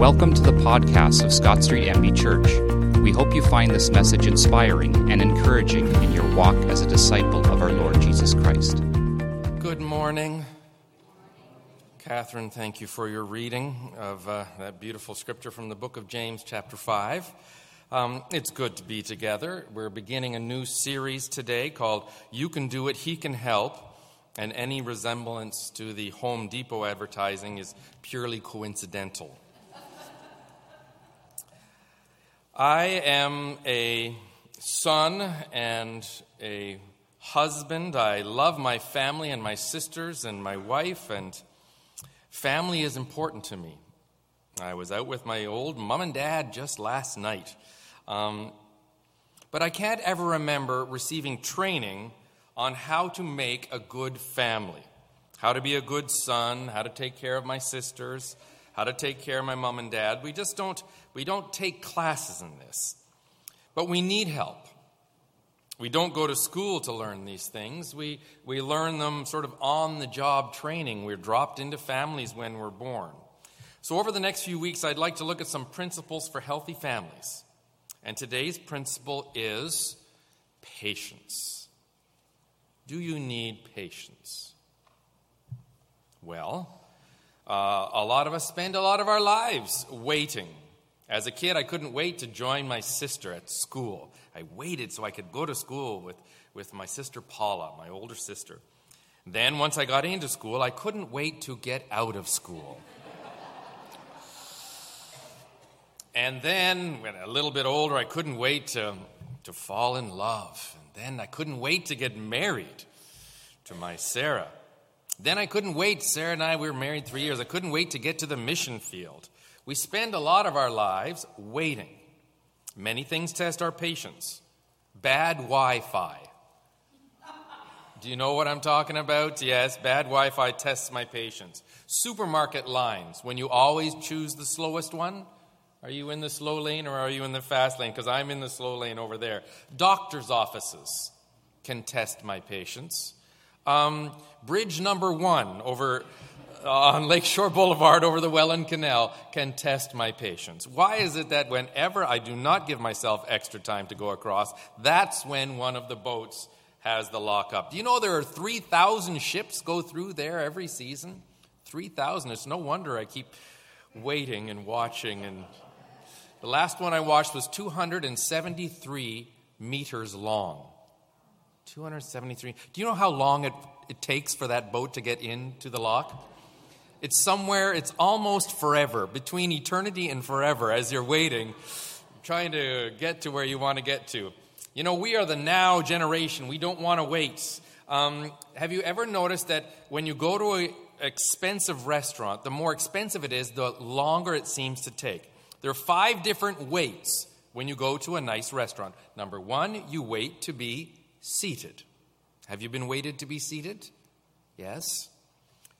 Welcome to the podcast of Scott Street MB Church. We hope you find this message inspiring and encouraging in your walk as a disciple of our Lord Jesus Christ. Good morning. Catherine, thank you for your reading of uh, that beautiful scripture from the book of James, chapter 5. Um, it's good to be together. We're beginning a new series today called You Can Do It, He Can Help. And any resemblance to the Home Depot advertising is purely coincidental. I am a son and a husband. I love my family and my sisters and my wife, and family is important to me. I was out with my old mom and dad just last night. Um, but I can't ever remember receiving training on how to make a good family, how to be a good son, how to take care of my sisters, how to take care of my mom and dad. We just don't, we don't take classes in this. But we need help. We don't go to school to learn these things. We, we learn them sort of on the job training. We're dropped into families when we're born. So, over the next few weeks, I'd like to look at some principles for healthy families. And today's principle is patience. Do you need patience? Well, uh, a lot of us spend a lot of our lives waiting. As a kid, I couldn't wait to join my sister at school. I waited so I could go to school with, with my sister Paula, my older sister. Then, once I got into school, I couldn't wait to get out of school. and then, when a little bit older, I couldn't wait to, to fall in love. And then I couldn't wait to get married to my Sarah. Then I couldn't wait. Sarah and I, we were married three years. I couldn't wait to get to the mission field. We spend a lot of our lives waiting. Many things test our patience. Bad Wi Fi. Do you know what I'm talking about? Yes, bad Wi Fi tests my patience. Supermarket lines, when you always choose the slowest one. Are you in the slow lane or are you in the fast lane? Because I'm in the slow lane over there. Doctor's offices can test my patience. Um, bridge number one over uh, on Lakeshore Boulevard over the Welland Canal can test my patience. Why is it that whenever I do not give myself extra time to go across, that's when one of the boats has the lockup? Do you know there are 3,000 ships go through there every season? 3,000. It's no wonder I keep waiting and watching. And the last one I watched was 273 meters long. 273. Do you know how long it, it takes for that boat to get into the lock? It's somewhere, it's almost forever, between eternity and forever, as you're waiting, trying to get to where you want to get to. You know, we are the now generation. We don't want to wait. Um, have you ever noticed that when you go to an expensive restaurant, the more expensive it is, the longer it seems to take? There are five different waits when you go to a nice restaurant. Number one, you wait to be seated. Have you been waited to be seated? Yes.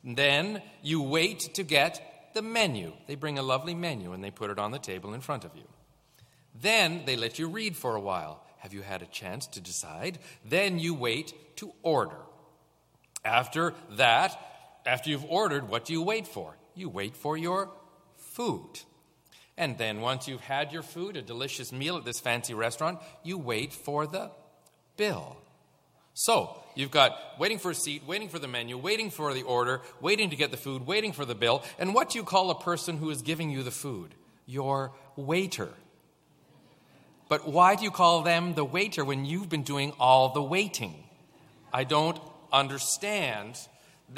then you wait to get the menu. They bring a lovely menu and they put it on the table in front of you. Then they let you read for a while. Have you had a chance to decide? Then you wait to order. After that, after you've ordered, what do you wait for? You wait for your food. And then once you've had your food, a delicious meal at this fancy restaurant, you wait for the bill. So, you've got waiting for a seat, waiting for the menu, waiting for the order, waiting to get the food, waiting for the bill. And what do you call a person who is giving you the food? Your waiter. But why do you call them the waiter when you've been doing all the waiting? I don't understand.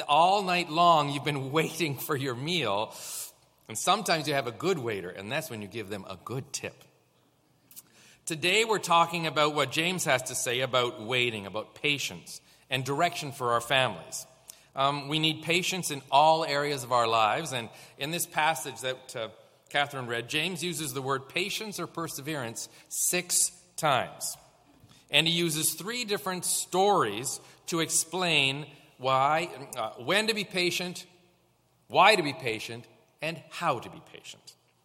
All night long, you've been waiting for your meal. And sometimes you have a good waiter, and that's when you give them a good tip. Today, we're talking about what James has to say about waiting, about patience, and direction for our families. Um, we need patience in all areas of our lives. And in this passage that uh, Catherine read, James uses the word patience or perseverance six times. And he uses three different stories to explain why, uh, when to be patient, why to be patient, and how to be patient.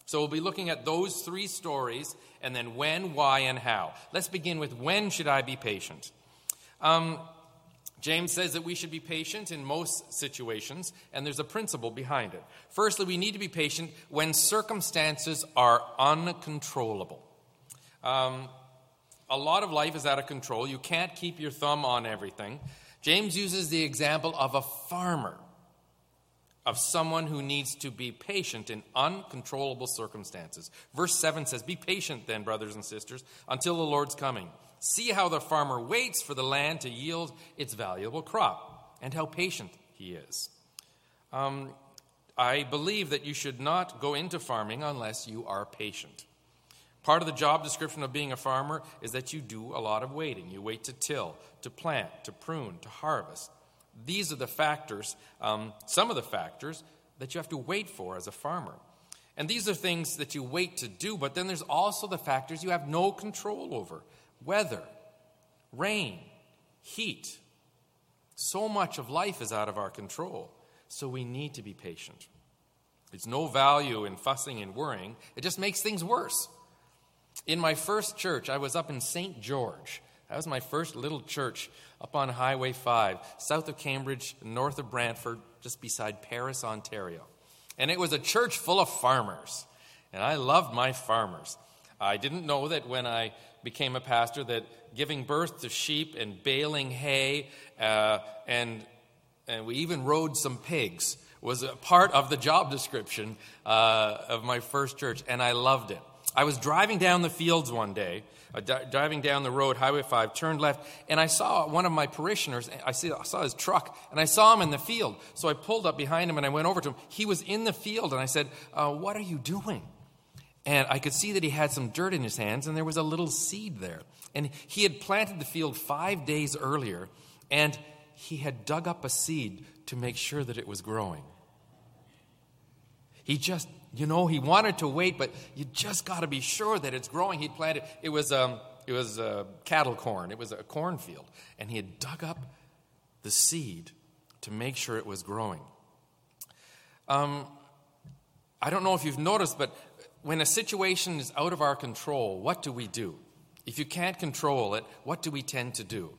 So we'll be looking at those three stories and then when, why, and how. Let's begin with when should I be patient? Um, James says that we should be patient in most situations, and there's a principle behind it. Firstly, we need to be patient when circumstances are uncontrollable. Um, a lot of life is out of control. You can't keep your thumb on everything. James uses the example of a farmer, of someone who needs to be patient in uncontrollable circumstances. Verse 7 says, Be patient then, brothers and sisters, until the Lord's coming. See how the farmer waits for the land to yield its valuable crop, and how patient he is. Um, I believe that you should not go into farming unless you are patient. Part of the job description of being a farmer is that you do a lot of waiting. You wait to till, to plant, to prune, to harvest. These are the factors, um, some of the factors that you have to wait for as a farmer. And these are things that you wait to do, but then there's also the factors you have no control over weather, rain, heat. So much of life is out of our control, so we need to be patient. There's no value in fussing and worrying, it just makes things worse. In my first church, I was up in St. George. That was my first little church up on Highway 5, south of Cambridge, north of Brantford, just beside Paris, Ontario. And it was a church full of farmers. And I loved my farmers. I didn't know that when I became a pastor that giving birth to sheep and baling hay uh, and, and we even rode some pigs was a part of the job description uh, of my first church, and I loved it. I was driving down the fields one day, uh, d- driving down the road, Highway 5, turned left, and I saw one of my parishioners. I, see, I saw his truck, and I saw him in the field. So I pulled up behind him and I went over to him. He was in the field, and I said, uh, What are you doing? And I could see that he had some dirt in his hands, and there was a little seed there. And he had planted the field five days earlier, and he had dug up a seed to make sure that it was growing. He just you know, he wanted to wait, but you just got to be sure that it's growing. He'd planted, it was, um, it was uh, cattle corn, it was a cornfield, and he had dug up the seed to make sure it was growing. Um, I don't know if you've noticed, but when a situation is out of our control, what do we do? If you can't control it, what do we tend to do?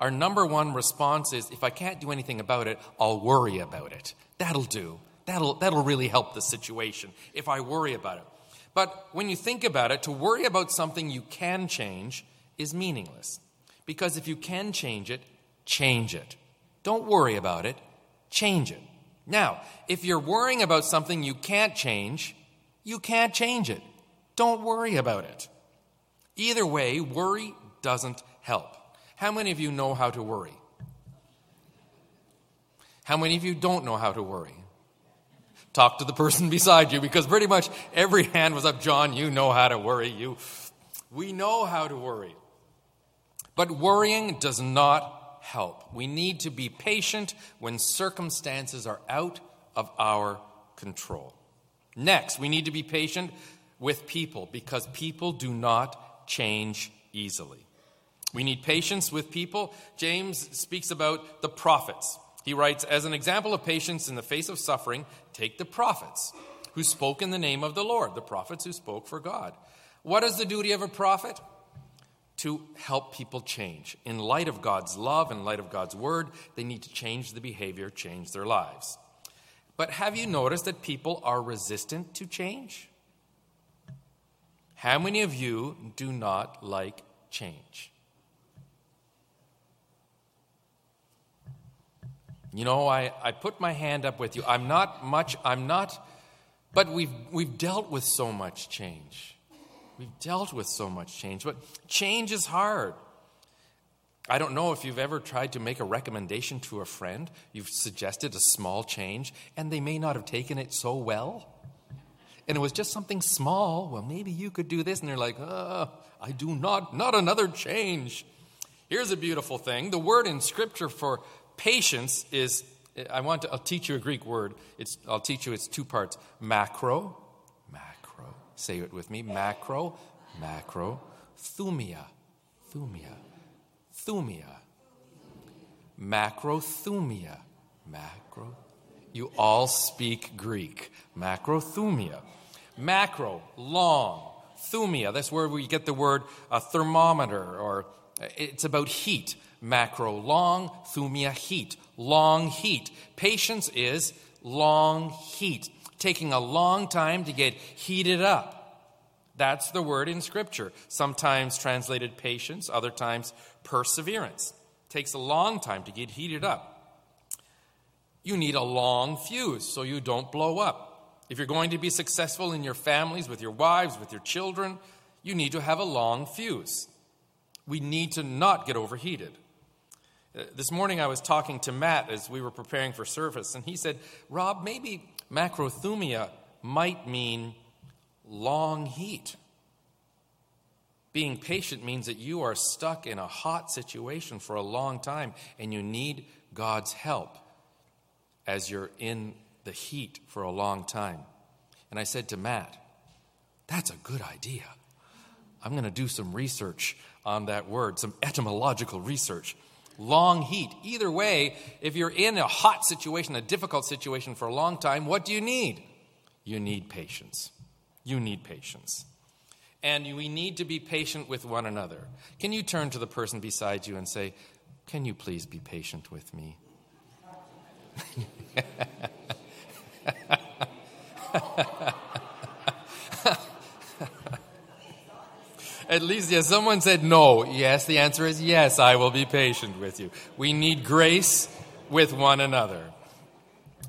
Our number one response is if I can't do anything about it, I'll worry about it. That'll do. That'll, that'll really help the situation if I worry about it. But when you think about it, to worry about something you can change is meaningless. Because if you can change it, change it. Don't worry about it, change it. Now, if you're worrying about something you can't change, you can't change it. Don't worry about it. Either way, worry doesn't help. How many of you know how to worry? How many of you don't know how to worry? Talk to the person beside you because pretty much every hand was up. John, you know how to worry. You, we know how to worry. But worrying does not help. We need to be patient when circumstances are out of our control. Next, we need to be patient with people because people do not change easily. We need patience with people. James speaks about the prophets. He writes, As an example of patience in the face of suffering, take the prophets who spoke in the name of the Lord, the prophets who spoke for God. What is the duty of a prophet? To help people change. In light of God's love, in light of God's word, they need to change the behavior, change their lives. But have you noticed that people are resistant to change? How many of you do not like change? You know, I, I put my hand up with you. I'm not much, I'm not, but we've, we've dealt with so much change. We've dealt with so much change, but change is hard. I don't know if you've ever tried to make a recommendation to a friend. You've suggested a small change, and they may not have taken it so well. And it was just something small. Well, maybe you could do this. And they're like, uh, I do not, not another change. Here's a beautiful thing the word in Scripture for patience is, I want to, I'll teach you a Greek word. It's, I'll teach you its two parts macro, macro, say it with me, macro, macro, thumia, thumia, thumia, macrothumia, macro. You all speak Greek. Macrothumia. Macro, long. Thumia, that's where we get the word a thermometer, or it's about heat macro long, thumia heat, long heat. Patience is long heat, taking a long time to get heated up. That's the word in Scripture. Sometimes translated patience, other times perseverance. takes a long time to get heated up. You need a long fuse so you don't blow up. If you're going to be successful in your families, with your wives, with your children, you need to have a long fuse. We need to not get overheated. Uh, this morning I was talking to Matt as we were preparing for service, and he said, Rob, maybe macrothumia might mean long heat. Being patient means that you are stuck in a hot situation for a long time and you need God's help as you're in the heat for a long time. And I said to Matt, That's a good idea. I'm going to do some research on that word, some etymological research. Long heat. Either way, if you're in a hot situation, a difficult situation for a long time, what do you need? You need patience. You need patience. And we need to be patient with one another. Can you turn to the person beside you and say, Can you please be patient with me? At least, yes, someone said no. Yes, the answer is yes, I will be patient with you. We need grace with one another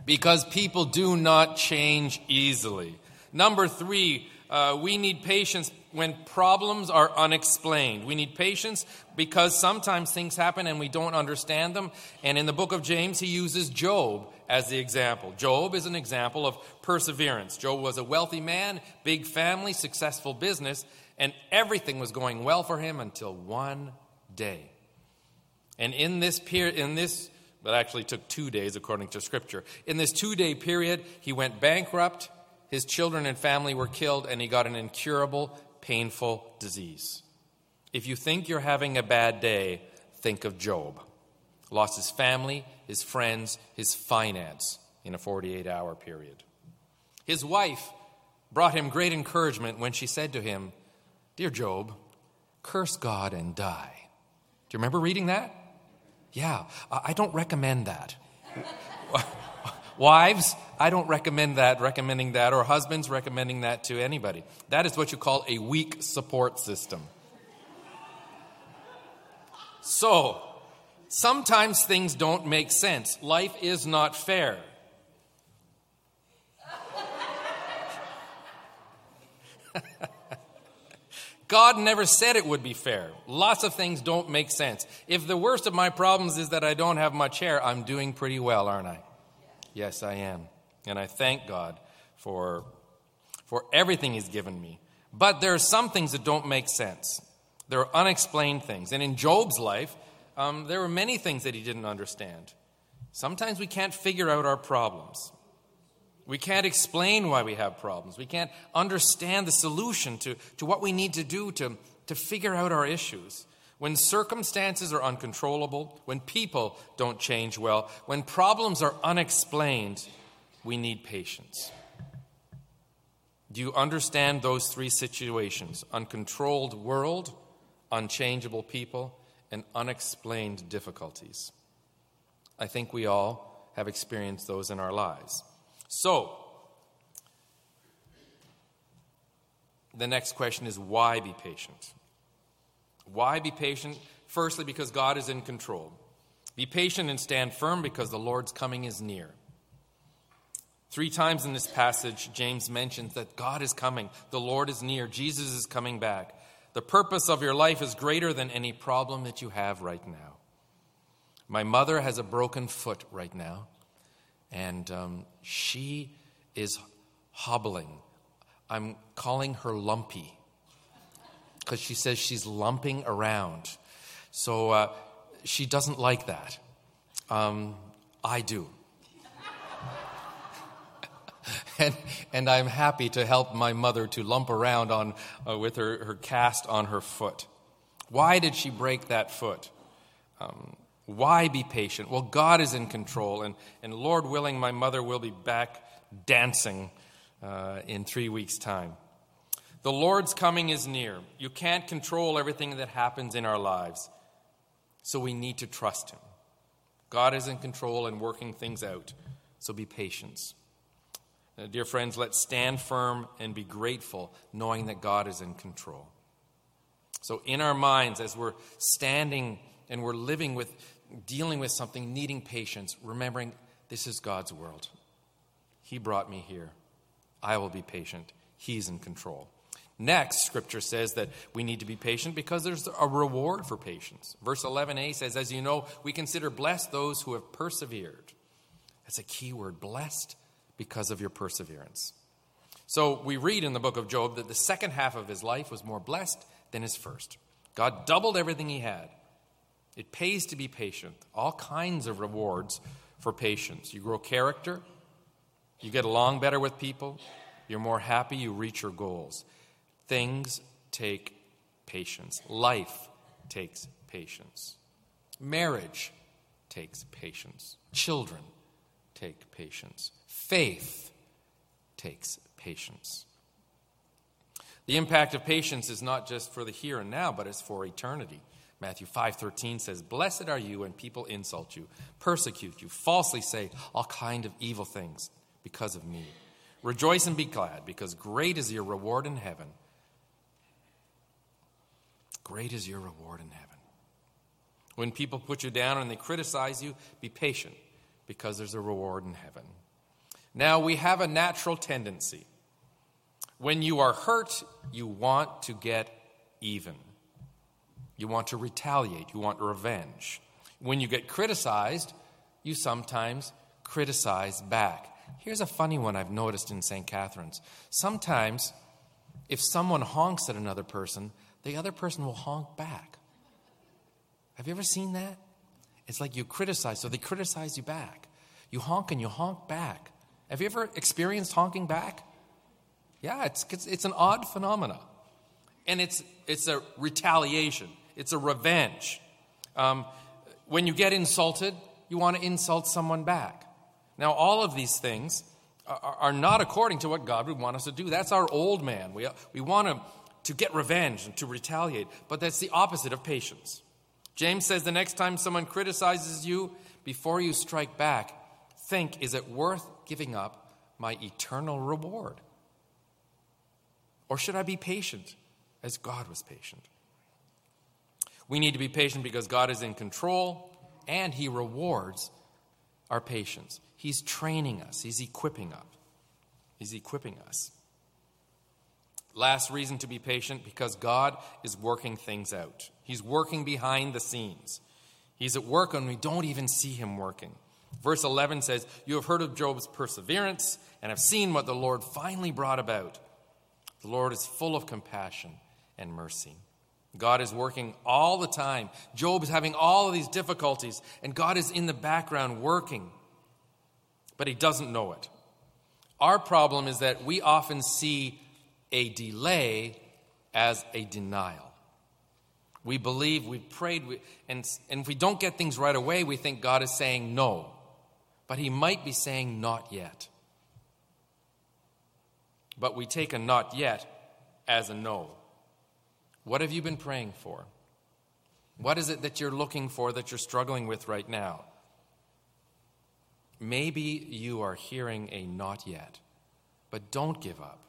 because people do not change easily. Number three, uh, we need patience when problems are unexplained. We need patience because sometimes things happen and we don't understand them. And in the book of James, he uses Job as the example. Job is an example of perseverance. Job was a wealthy man, big family, successful business, and everything was going well for him until one day. And in this period, in this, that actually took two days according to scripture. In this two day period, he went bankrupt his children and family were killed, and he got an incurable, painful disease. If you think you're having a bad day, think of Job. Lost his family, his friends, his finance in a 48 hour period. His wife brought him great encouragement when she said to him, Dear Job, curse God and die. Do you remember reading that? Yeah, I don't recommend that. Wives, I don't recommend that, recommending that, or husbands recommending that to anybody. That is what you call a weak support system. So, sometimes things don't make sense. Life is not fair. God never said it would be fair. Lots of things don't make sense. If the worst of my problems is that I don't have much hair, I'm doing pretty well, aren't I? Yes, I am. And I thank God for, for everything He's given me. But there are some things that don't make sense. There are unexplained things. And in Job's life, um, there were many things that he didn't understand. Sometimes we can't figure out our problems. We can't explain why we have problems. We can't understand the solution to, to what we need to do to, to figure out our issues. When circumstances are uncontrollable, when people don't change well, when problems are unexplained, we need patience. Do you understand those three situations? Uncontrolled world, unchangeable people, and unexplained difficulties. I think we all have experienced those in our lives. So, the next question is why be patient? Why be patient? Firstly, because God is in control. Be patient and stand firm because the Lord's coming is near. Three times in this passage, James mentions that God is coming, the Lord is near, Jesus is coming back. The purpose of your life is greater than any problem that you have right now. My mother has a broken foot right now, and um, she is hobbling. I'm calling her lumpy because she says she's lumping around. So uh, she doesn't like that. Um, I do. and, and I'm happy to help my mother to lump around on, uh, with her, her cast on her foot. Why did she break that foot? Um, why be patient? Well, God is in control, and, and Lord willing, my mother will be back dancing uh, in three weeks' time. The Lord's coming is near. You can't control everything that happens in our lives. So we need to trust Him. God is in control and working things out. So be patient. Uh, dear friends, let's stand firm and be grateful, knowing that God is in control. So, in our minds, as we're standing and we're living with, dealing with something, needing patience, remembering this is God's world. He brought me here. I will be patient. He's in control. Next, scripture says that we need to be patient because there's a reward for patience. Verse 11a says, As you know, we consider blessed those who have persevered. That's a key word, blessed because of your perseverance. So we read in the book of Job that the second half of his life was more blessed than his first. God doubled everything he had. It pays to be patient, all kinds of rewards for patience. You grow character, you get along better with people, you're more happy, you reach your goals. Things take patience. Life takes patience. Marriage takes patience. Children take patience. Faith takes patience. The impact of patience is not just for the here and now, but it's for eternity. Matthew 5:13 says, "Blessed are you when people insult you, persecute you, falsely say all kind of evil things because of me. Rejoice and be glad, because great is your reward in heaven." Great is your reward in heaven. When people put you down and they criticize you, be patient, because there's a reward in heaven. Now, we have a natural tendency. When you are hurt, you want to get even. You want to retaliate. You want revenge. When you get criticized, you sometimes criticize back. Here's a funny one I've noticed in St. Catharines. Sometimes, if someone honks at another person, the other person will honk back. Have you ever seen that? It's like you criticize, so they criticize you back. You honk and you honk back. Have you ever experienced honking back? Yeah, it's, it's, an odd phenomena. And it's, it's a retaliation, it's a revenge. Um, when you get insulted, you want to insult someone back. Now, all of these things are, are not according to what God would want us to do. That's our old man. We, we want to, to get revenge and to retaliate, but that's the opposite of patience. James says the next time someone criticizes you, before you strike back, think, is it worth giving up my eternal reward? Or should I be patient as God was patient? We need to be patient because God is in control and He rewards our patience. He's training us, He's equipping us. He's equipping us. Last reason to be patient because God is working things out. He's working behind the scenes. He's at work and we don't even see him working. Verse 11 says, You have heard of Job's perseverance and have seen what the Lord finally brought about. The Lord is full of compassion and mercy. God is working all the time. Job is having all of these difficulties, and God is in the background working, but he doesn't know it. Our problem is that we often see a delay as a denial. We believe, we've prayed, we, and, and if we don't get things right away, we think God is saying no. But He might be saying not yet. But we take a not yet as a no. What have you been praying for? What is it that you're looking for that you're struggling with right now? Maybe you are hearing a not yet, but don't give up.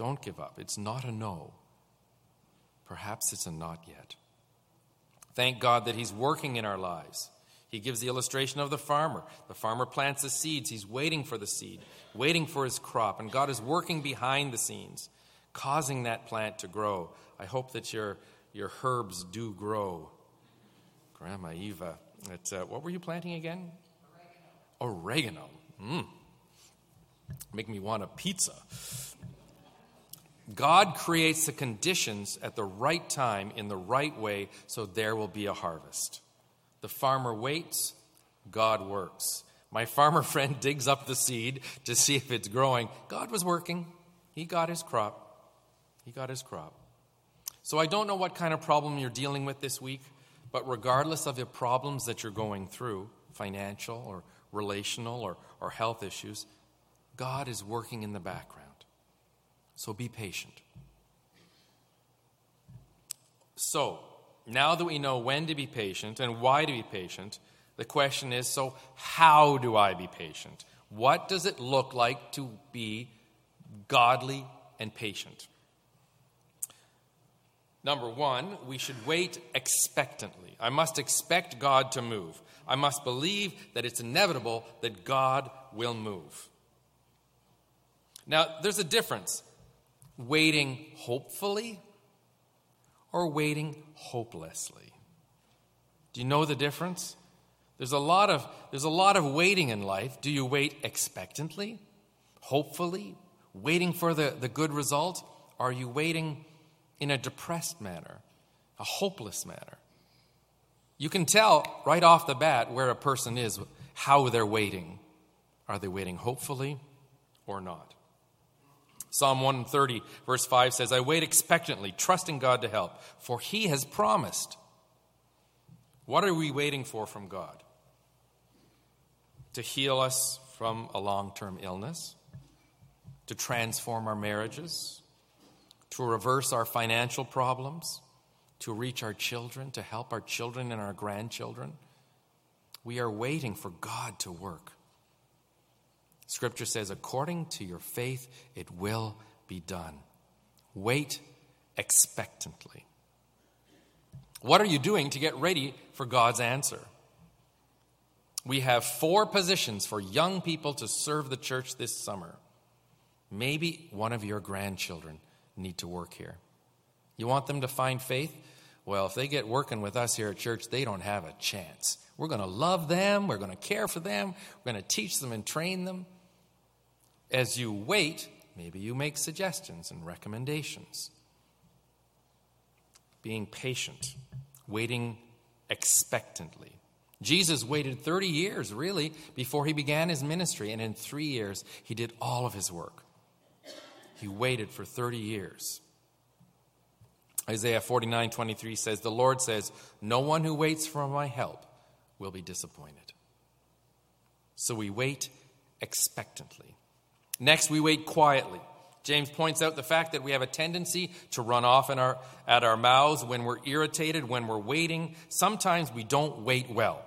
Don't give up. It's not a no. Perhaps it's a not yet. Thank God that He's working in our lives. He gives the illustration of the farmer. The farmer plants the seeds. He's waiting for the seed, waiting for his crop, and God is working behind the scenes, causing that plant to grow. I hope that your, your herbs do grow. Grandma Eva, uh, what were you planting again? Oregano. Oregano. Mm. Make me want a pizza. God creates the conditions at the right time in the right way so there will be a harvest. The farmer waits, God works. My farmer friend digs up the seed to see if it's growing. God was working. He got his crop. He got his crop. So I don't know what kind of problem you're dealing with this week, but regardless of the problems that you're going through, financial or relational or, or health issues, God is working in the background. So be patient. So, now that we know when to be patient and why to be patient, the question is so, how do I be patient? What does it look like to be godly and patient? Number one, we should wait expectantly. I must expect God to move. I must believe that it's inevitable that God will move. Now, there's a difference waiting hopefully or waiting hopelessly. Do you know the difference? There's a lot of, there's a lot of waiting in life. Do you wait expectantly, hopefully, waiting for the, the good result? Are you waiting in a depressed manner, a hopeless manner? You can tell right off the bat where a person is, how they're waiting. Are they waiting hopefully or not? Psalm 130, verse 5 says, I wait expectantly, trusting God to help, for he has promised. What are we waiting for from God? To heal us from a long term illness, to transform our marriages, to reverse our financial problems, to reach our children, to help our children and our grandchildren. We are waiting for God to work. Scripture says, according to your faith, it will be done. Wait expectantly. What are you doing to get ready for God's answer? We have four positions for young people to serve the church this summer. Maybe one of your grandchildren need to work here. You want them to find faith? Well, if they get working with us here at church, they don't have a chance. We're going to love them, we're going to care for them, we're going to teach them and train them. As you wait, maybe you make suggestions and recommendations. Being patient, waiting expectantly. Jesus waited 30 years, really, before he began his ministry, and in three years, he did all of his work. He waited for 30 years. Isaiah 49 23 says, The Lord says, No one who waits for my help will be disappointed. So we wait expectantly. Next, we wait quietly. James points out the fact that we have a tendency to run off our, at our mouths when we're irritated, when we're waiting. Sometimes we don't wait well.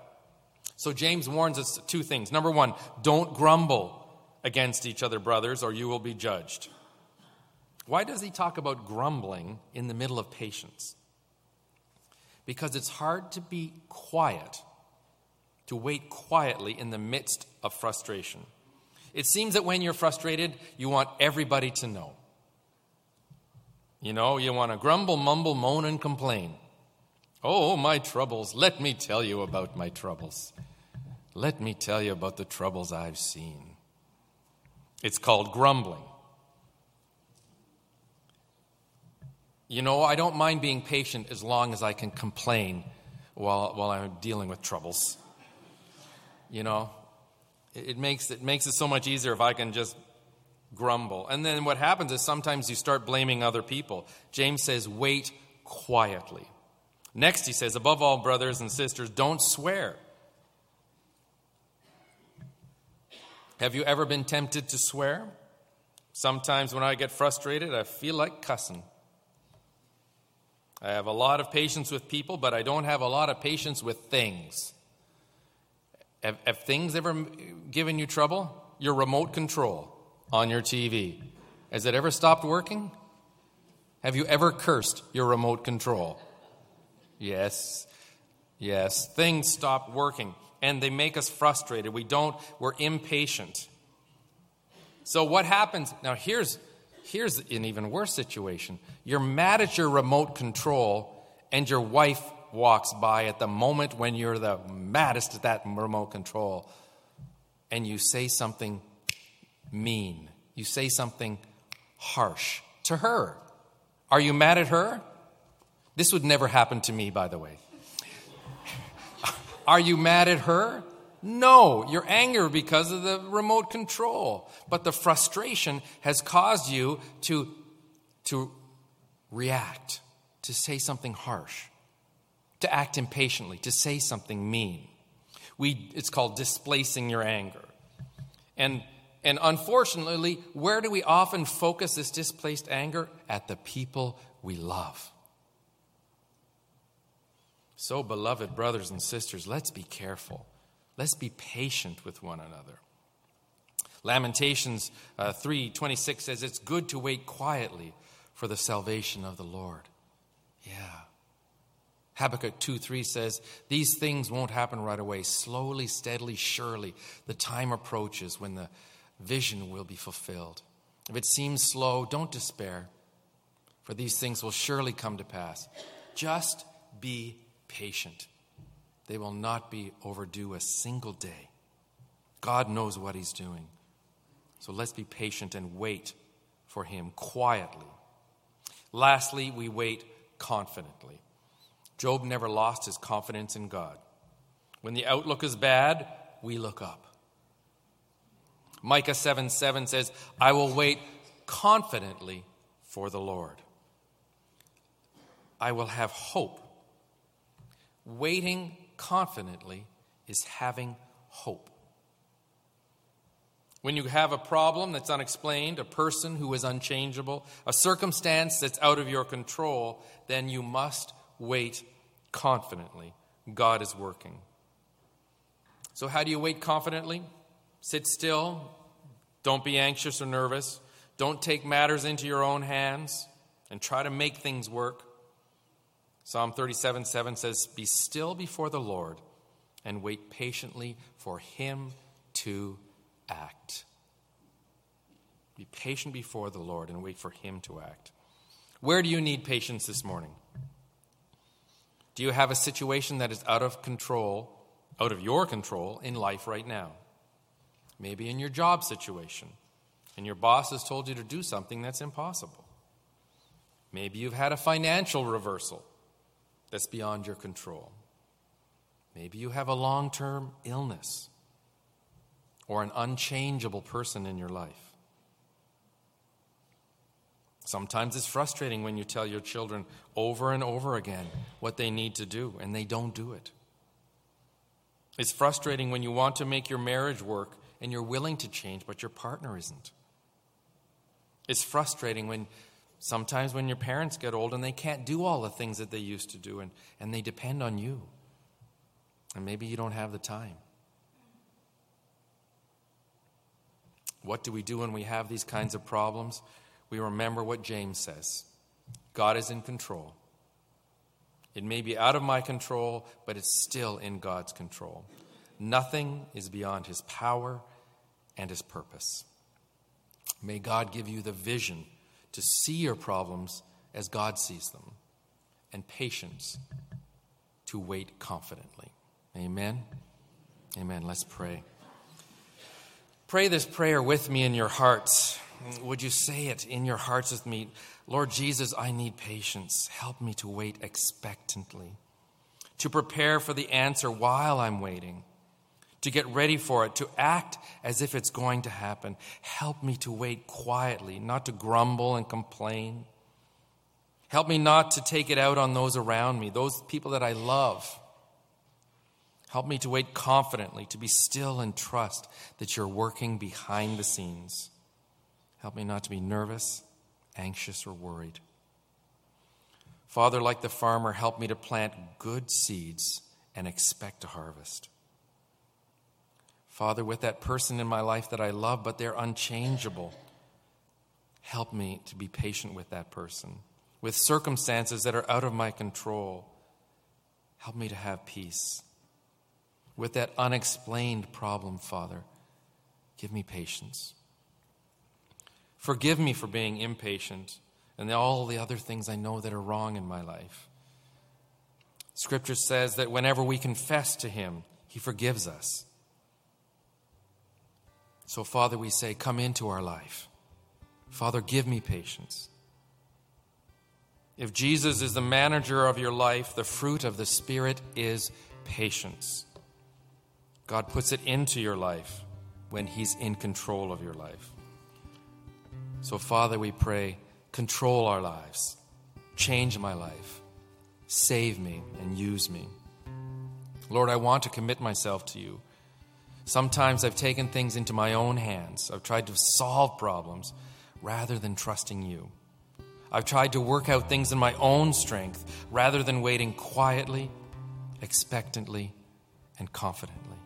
So James warns us two things. Number one, don't grumble against each other, brothers, or you will be judged. Why does he talk about grumbling in the middle of patience? Because it's hard to be quiet, to wait quietly in the midst of frustration. It seems that when you're frustrated, you want everybody to know. You know, you want to grumble, mumble, moan, and complain. Oh, my troubles. Let me tell you about my troubles. Let me tell you about the troubles I've seen. It's called grumbling. You know, I don't mind being patient as long as I can complain while, while I'm dealing with troubles. You know, it makes, it makes it so much easier if I can just grumble. And then what happens is sometimes you start blaming other people. James says, wait quietly. Next, he says, above all, brothers and sisters, don't swear. Have you ever been tempted to swear? Sometimes when I get frustrated, I feel like cussing. I have a lot of patience with people, but I don't have a lot of patience with things. Have, have things ever given you trouble? Your remote control on your TV. Has it ever stopped working? Have you ever cursed your remote control? Yes. Yes. Things stop working and they make us frustrated. We don't, we're impatient. So what happens? Now here's here's an even worse situation. You're mad at your remote control and your wife walks by at the moment when you're the maddest at that remote control and you say something mean, you say something harsh to her. Are you mad at her? This would never happen to me, by the way. Are you mad at her? No, you're angry because of the remote control. But the frustration has caused you to, to react, to say something harsh to act impatiently, to say something mean. We, it's called displacing your anger. And, and unfortunately, where do we often focus this displaced anger? At the people we love. So, beloved brothers and sisters, let's be careful. Let's be patient with one another. Lamentations uh, 3:26 says it's good to wait quietly for the salvation of the Lord. Yeah. Habakkuk 2:3 says these things won't happen right away. Slowly, steadily, surely the time approaches when the vision will be fulfilled. If it seems slow, don't despair, for these things will surely come to pass. Just be patient. They will not be overdue a single day. God knows what He's doing. So let's be patient and wait for Him quietly. Lastly, we wait confidently. Job never lost his confidence in God. When the outlook is bad, we look up. Micah 7 7 says, I will wait confidently for the Lord. I will have hope Waiting confidently is having hope. When you have a problem that's unexplained, a person who is unchangeable, a circumstance that's out of your control, then you must wait confidently. God is working. So, how do you wait confidently? Sit still. Don't be anxious or nervous. Don't take matters into your own hands and try to make things work. Psalm 37 7 says, Be still before the Lord and wait patiently for him to act. Be patient before the Lord and wait for him to act. Where do you need patience this morning? Do you have a situation that is out of control, out of your control in life right now? Maybe in your job situation, and your boss has told you to do something that's impossible. Maybe you've had a financial reversal that's beyond your control. Maybe you have a long term illness or an unchangeable person in your life. Sometimes it's frustrating when you tell your children over and over again what they need to do and they don't do it. It's frustrating when you want to make your marriage work and you're willing to change, but your partner isn't. It's frustrating when Sometimes when your parents get old and they can't do all the things that they used to do and, and they depend on you. And maybe you don't have the time. What do we do when we have these kinds of problems? We remember what James says God is in control. It may be out of my control, but it's still in God's control. Nothing is beyond his power and his purpose. May God give you the vision to see your problems as God sees them, and patience to wait confidently. Amen. Amen. Let's pray. Pray this prayer with me in your hearts. Would you say it in your hearts with me? Lord Jesus, I need patience. Help me to wait expectantly, to prepare for the answer while I'm waiting to get ready for it, to act as if it's going to happen. Help me to wait quietly, not to grumble and complain. Help me not to take it out on those around me, those people that I love. Help me to wait confidently, to be still and trust that you're working behind the scenes. Help me not to be nervous, anxious, or worried. Father, like the farmer, help me to plant good seeds and expect a harvest. Father, with that person in my life that I love, but they're unchangeable, help me to be patient with that person. With circumstances that are out of my control, help me to have peace. With that unexplained problem, Father, give me patience. Forgive me for being impatient and all the other things I know that are wrong in my life. Scripture says that whenever we confess to Him, He forgives us. So, Father, we say, come into our life. Father, give me patience. If Jesus is the manager of your life, the fruit of the Spirit is patience. God puts it into your life when He's in control of your life. So, Father, we pray, control our lives, change my life, save me, and use me. Lord, I want to commit myself to you. Sometimes I've taken things into my own hands. I've tried to solve problems rather than trusting you. I've tried to work out things in my own strength rather than waiting quietly expectantly and confidently.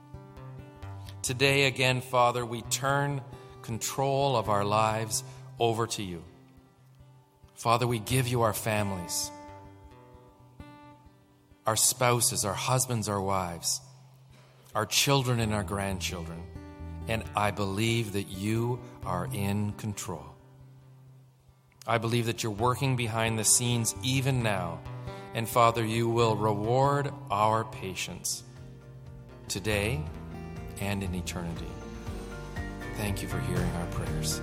Today, again, Father, we turn control of our lives over to you. Father, we give you our families, our spouses, our husbands, our wives, our children, and our grandchildren. And I believe that you are in control. I believe that you're working behind the scenes even now. And Father, you will reward our patience today and in eternity. Thank you for hearing our prayers.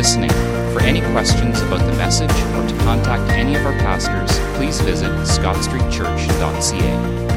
Listening. For any questions about the message or to contact any of our pastors, please visit scottstreetchurch.ca.